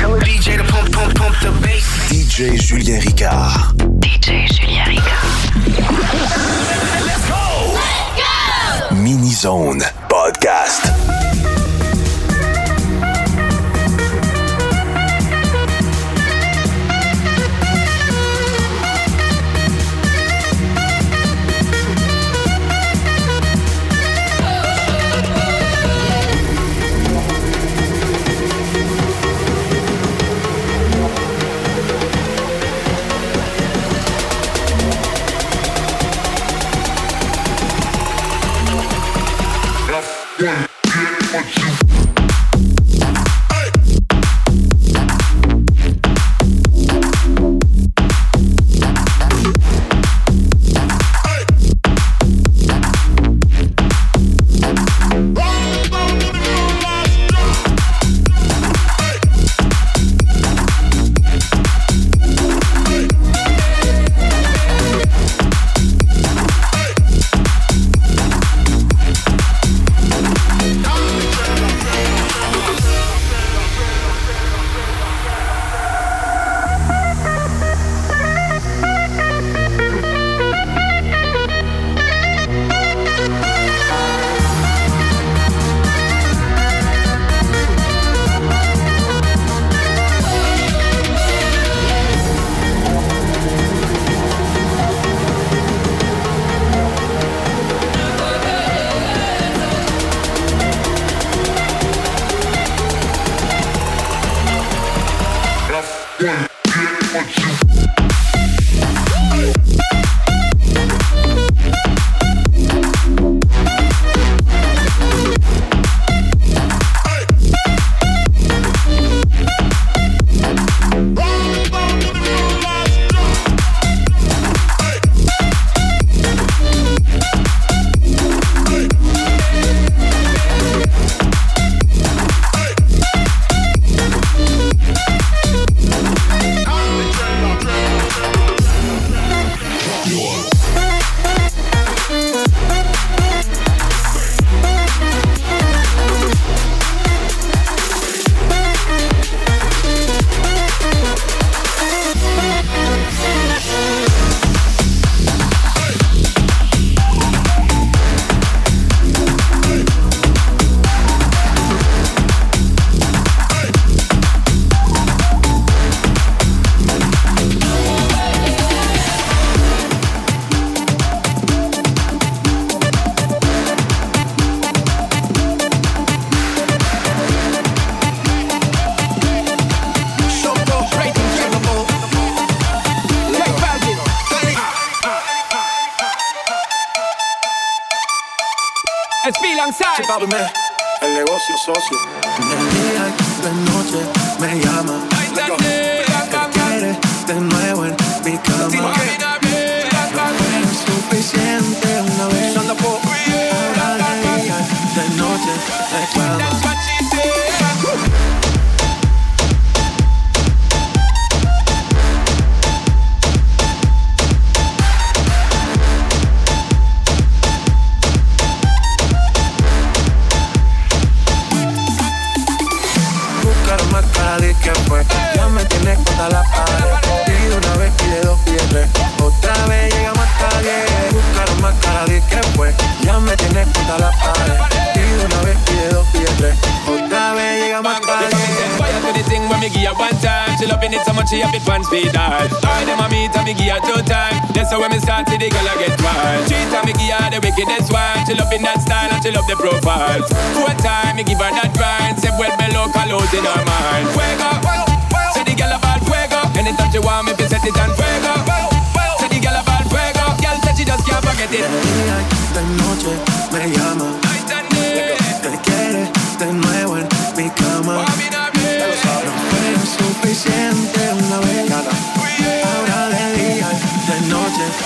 Tell the DJ to pump, pump, pump the bass. DJ Julien Ricard. DJ Julien Ricard. Let's go! Let's go! Mini Zone Podcast. ground. lanzar. Chipábeme, el negocio socio. de noche me llama. Te de nuevo en mi cama. No eres suficiente una vez. Ahora de noche reclama. me give her two time. That's how when me start see the girl I get wild. Three time me give her the wickedest wine. She love in that style and she love the profile. Four time me give her that grind. Say well below colors in her mind. Fuego, say the girl about fuego. Anytime she want me, set it on fuego. Say the girl about fuego. Girl said she just can't forget it. De noche me llama. Te quiere de nuevo.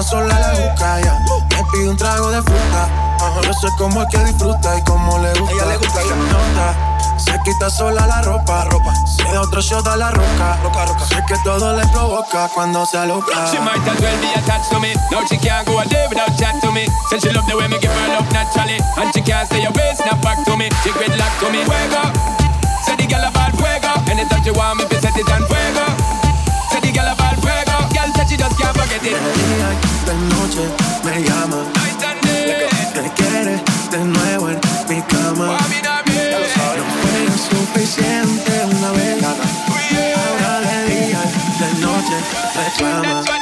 Sola la juca ya. Me pide un trago de fruta. Yo sé cómo es que disfruta y cómo le gusta. Ella le gusta, ya. nota, se quita sola la ropa. ropa. Se da otro shot a la roca. Roca, roca. Sé que todo le provoca cuando se aloca. She might as well be attached to me. Now she can't go a day without chat to me. Said she love the way me give her love naturally. And she can't stay away, snap back to me. She quit lock to me. Fuego. Say the girl about fuego. Anytime she want me, fi set it on fuego. Me llama. Te quiere de nuevo en mi cama. Not be. No fue suficiente una vez. Ahora de día de noche reclama.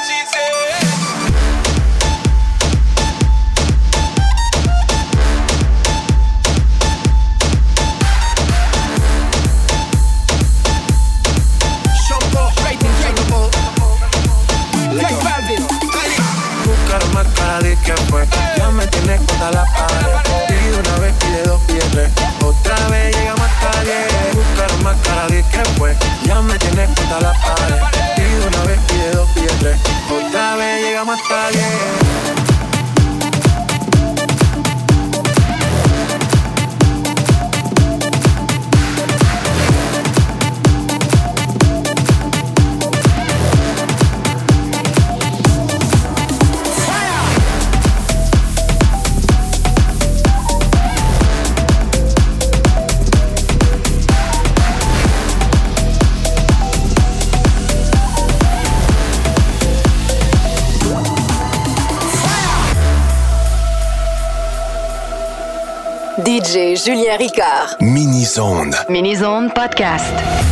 Julien Ricard. Mini Zone. Mini-Zone Podcast.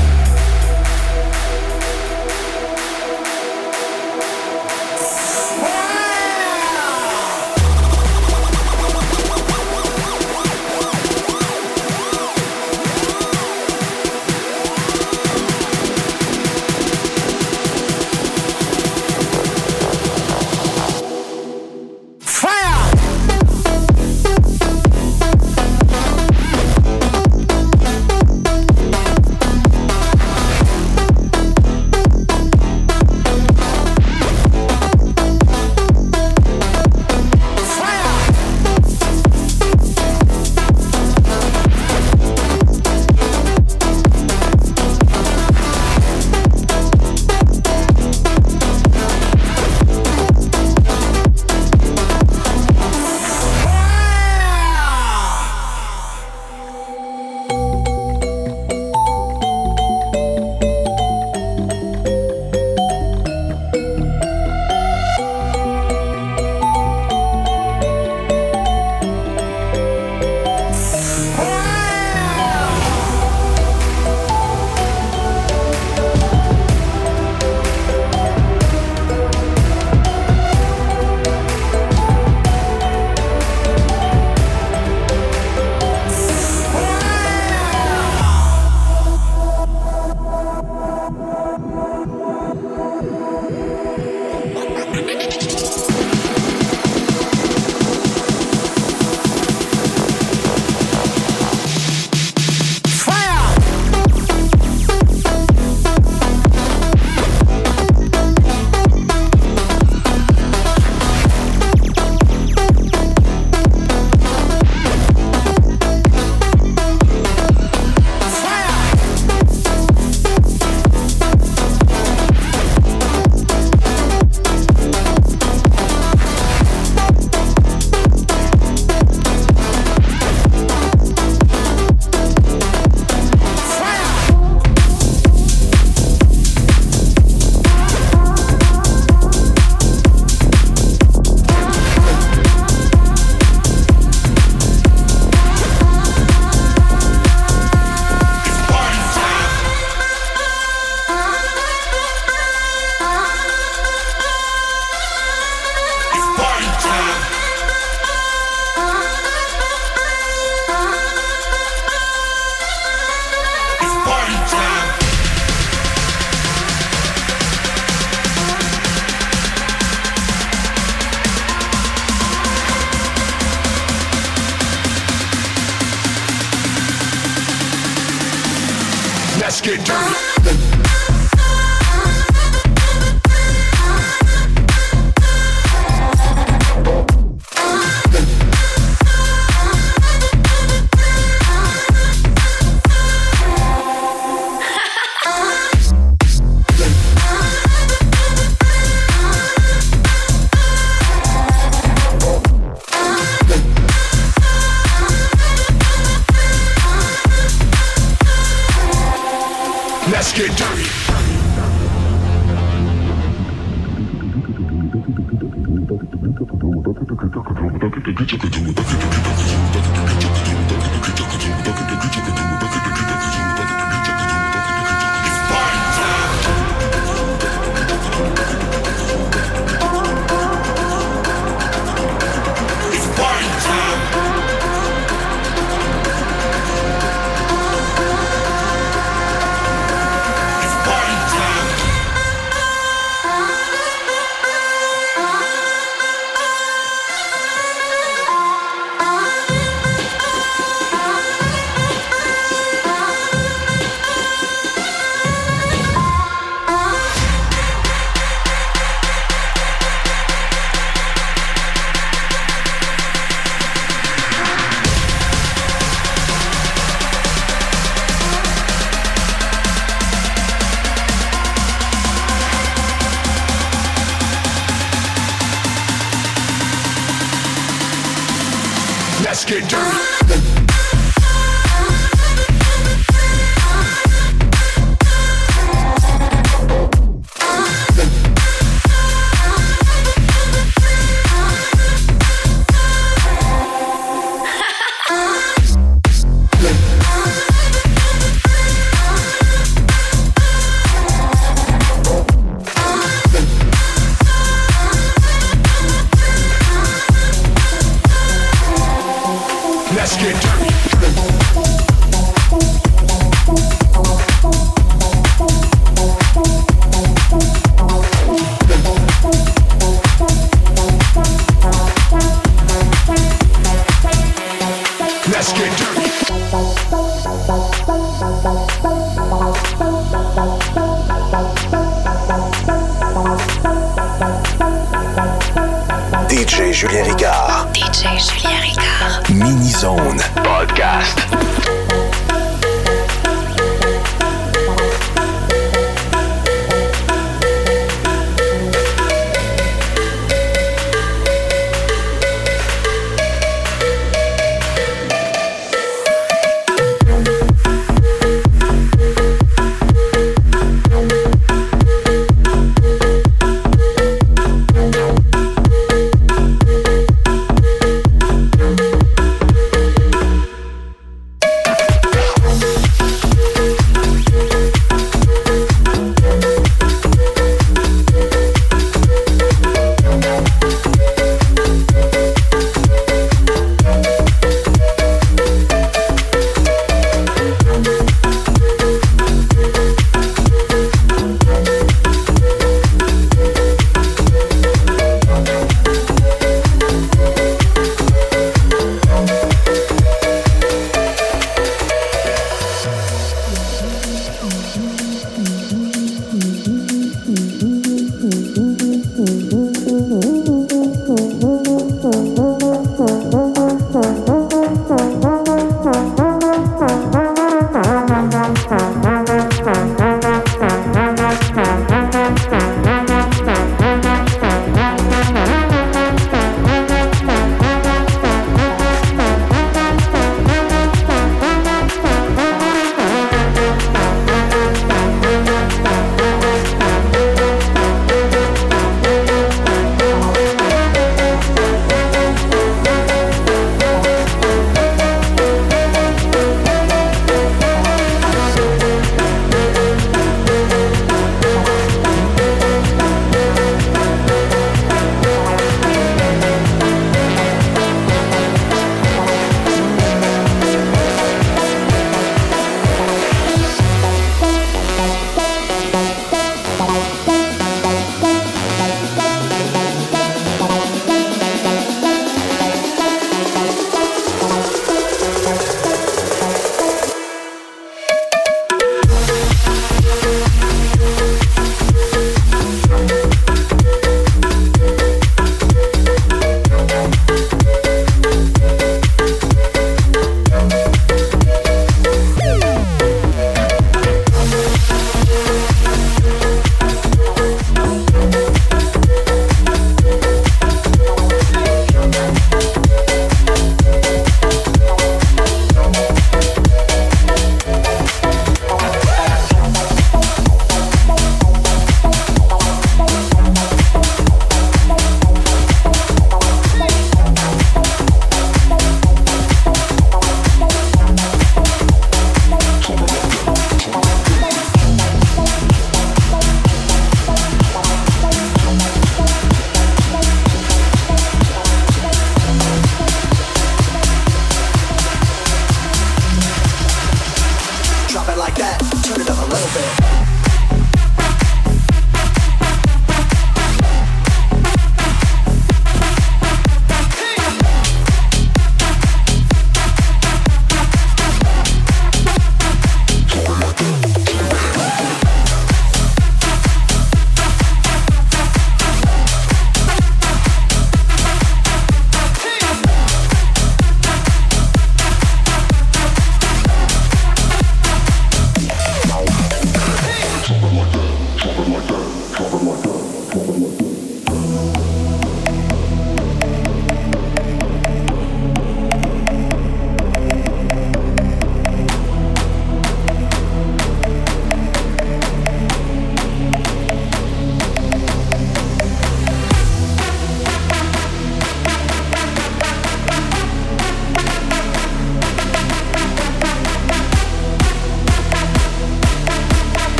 バカでくっちゃくちゃ。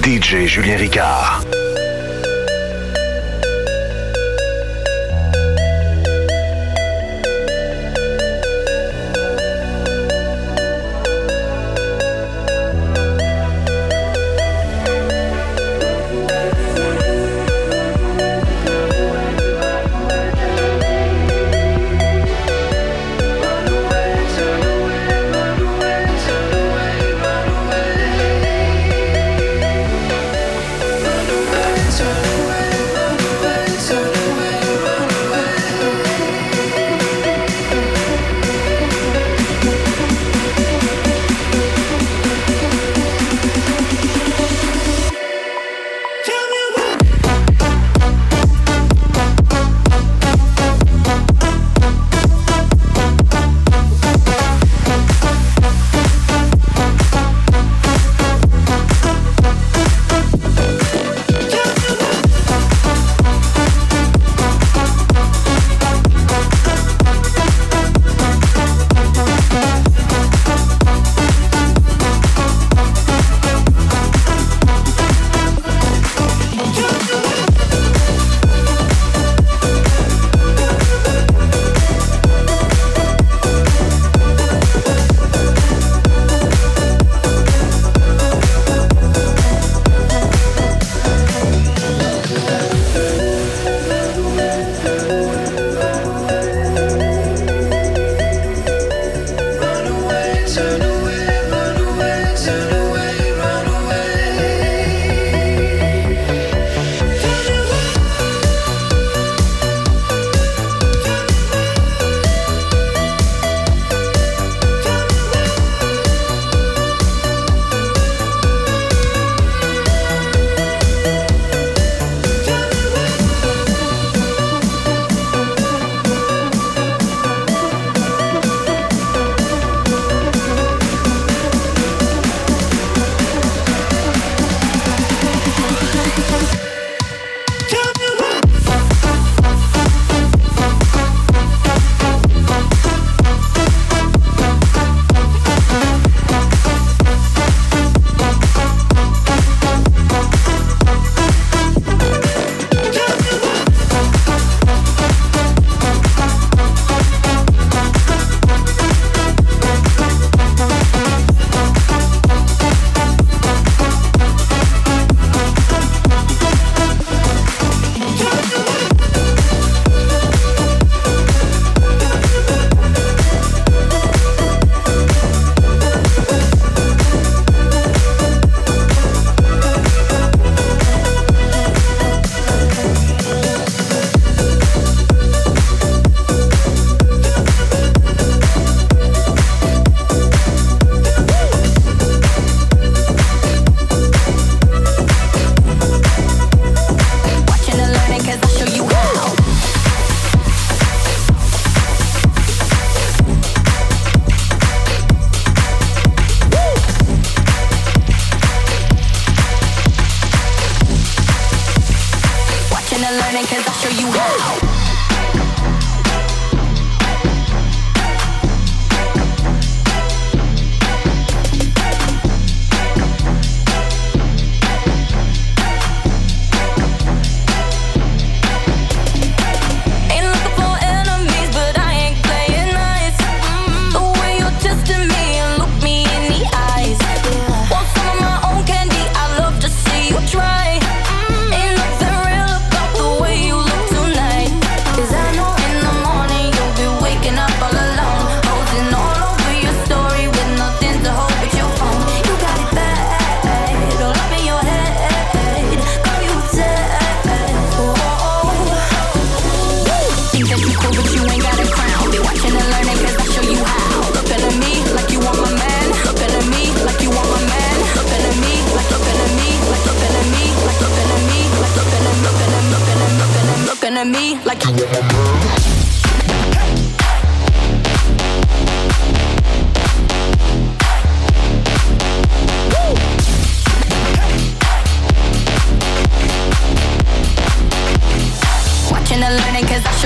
DJ Julien Ricard.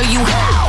Show you how.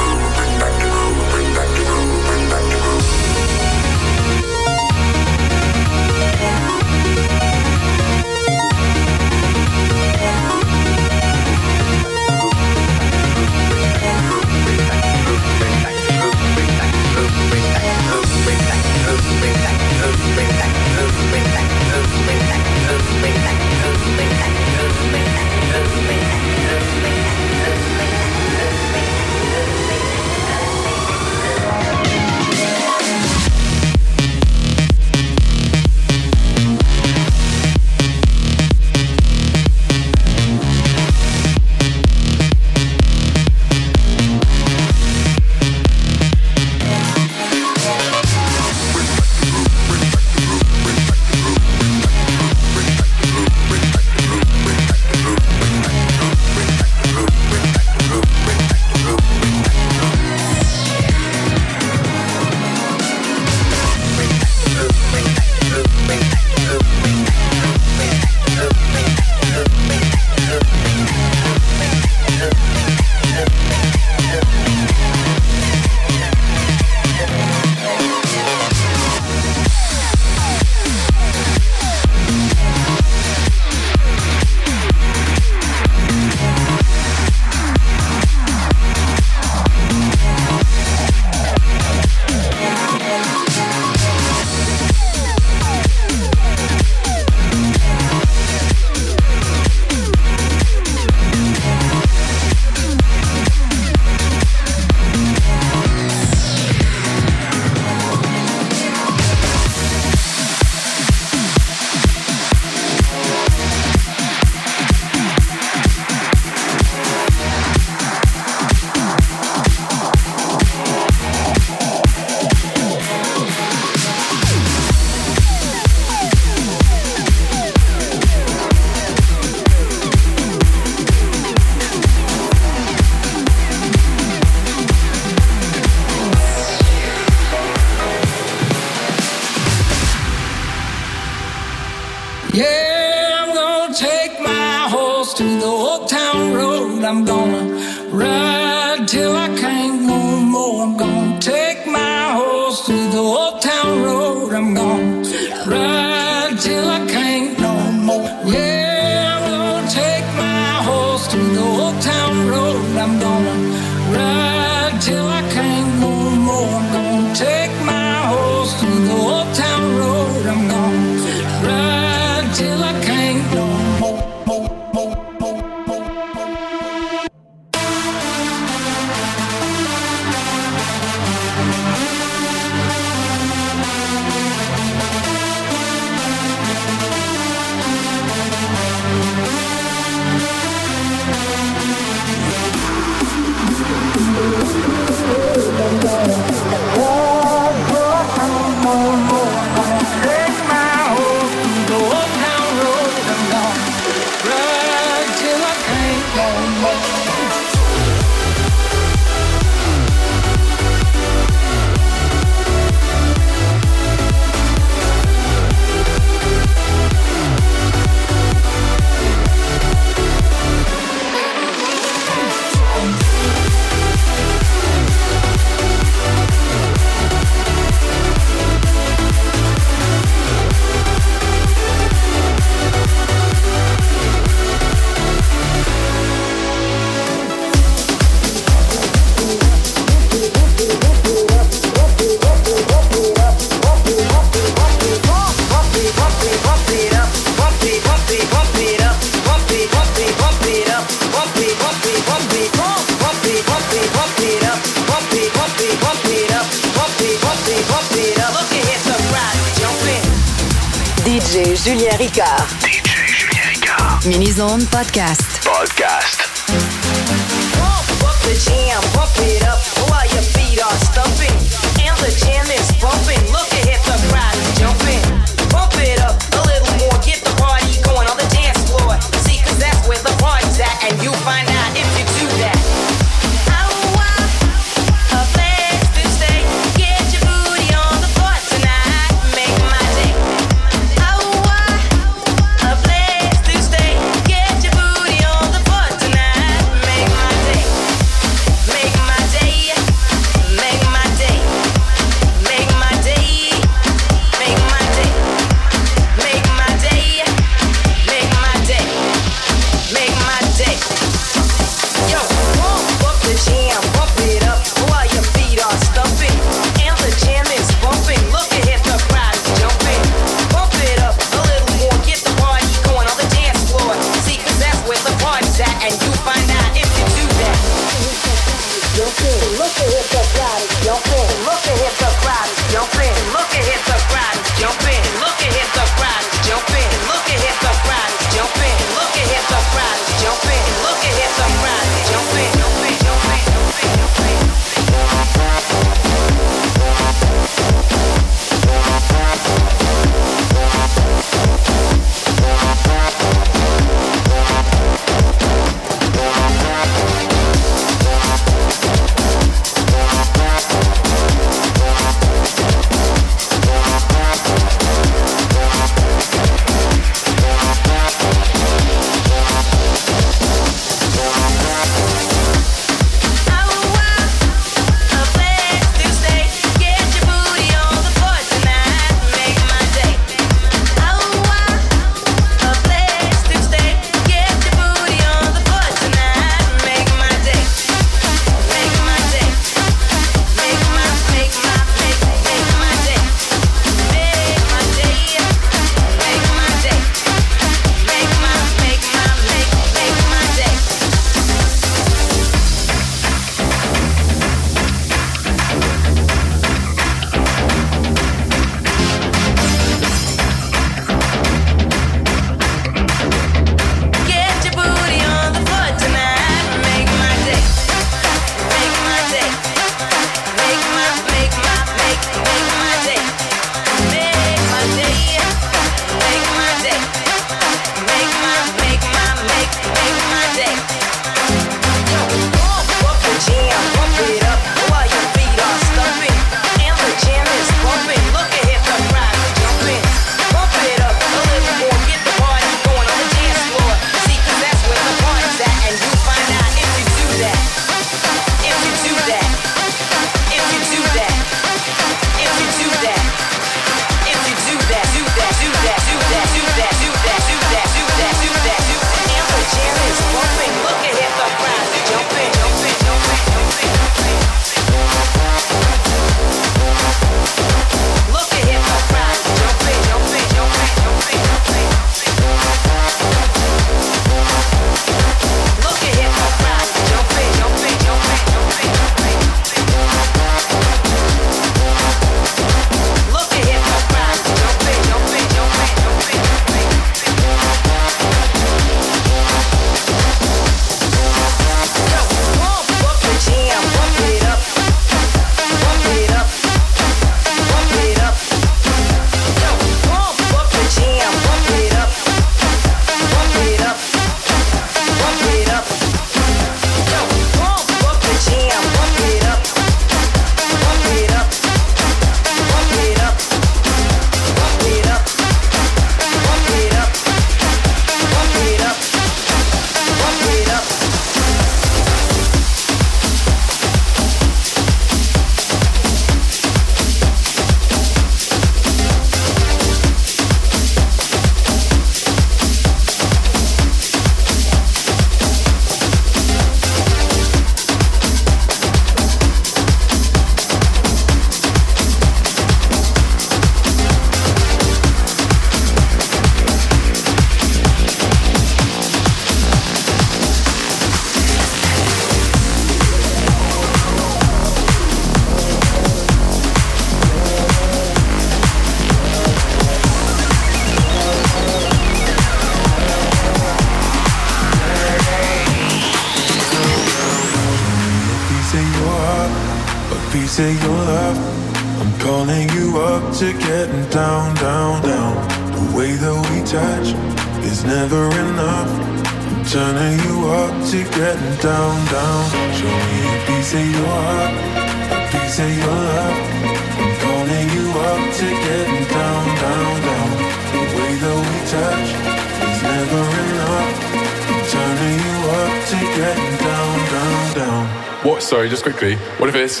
quickly. What if it's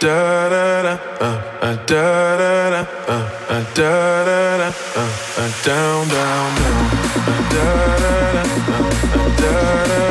da da da uh, da da da uh, da da da uh, uh, uh, uh down down down da da da da da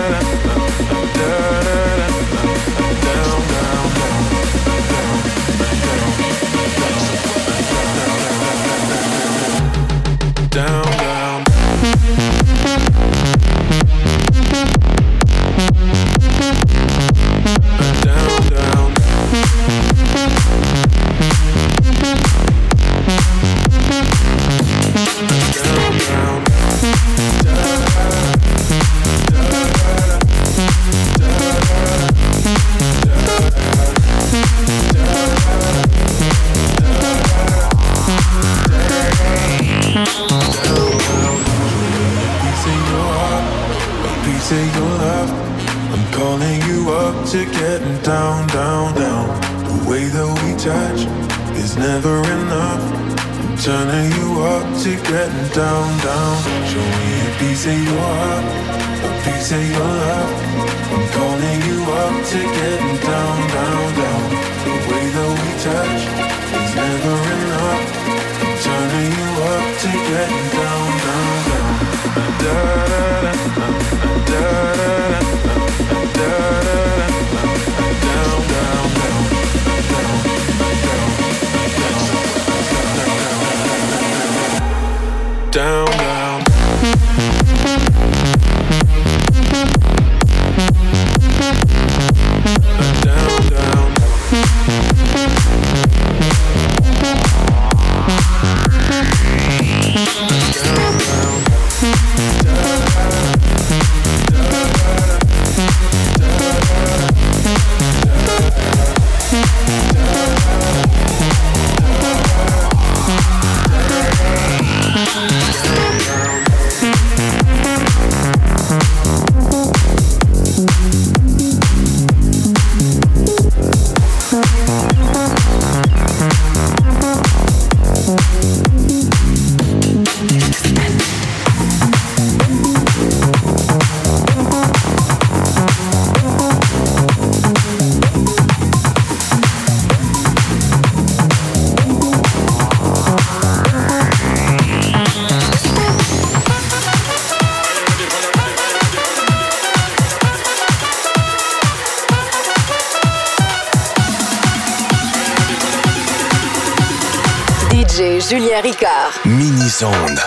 Podcast.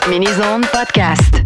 Mini-Zone. Podcast.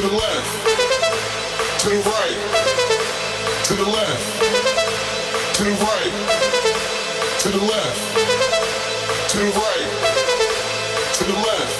to the left, to the right, to the left, to the right, to the left, to the right, to the left.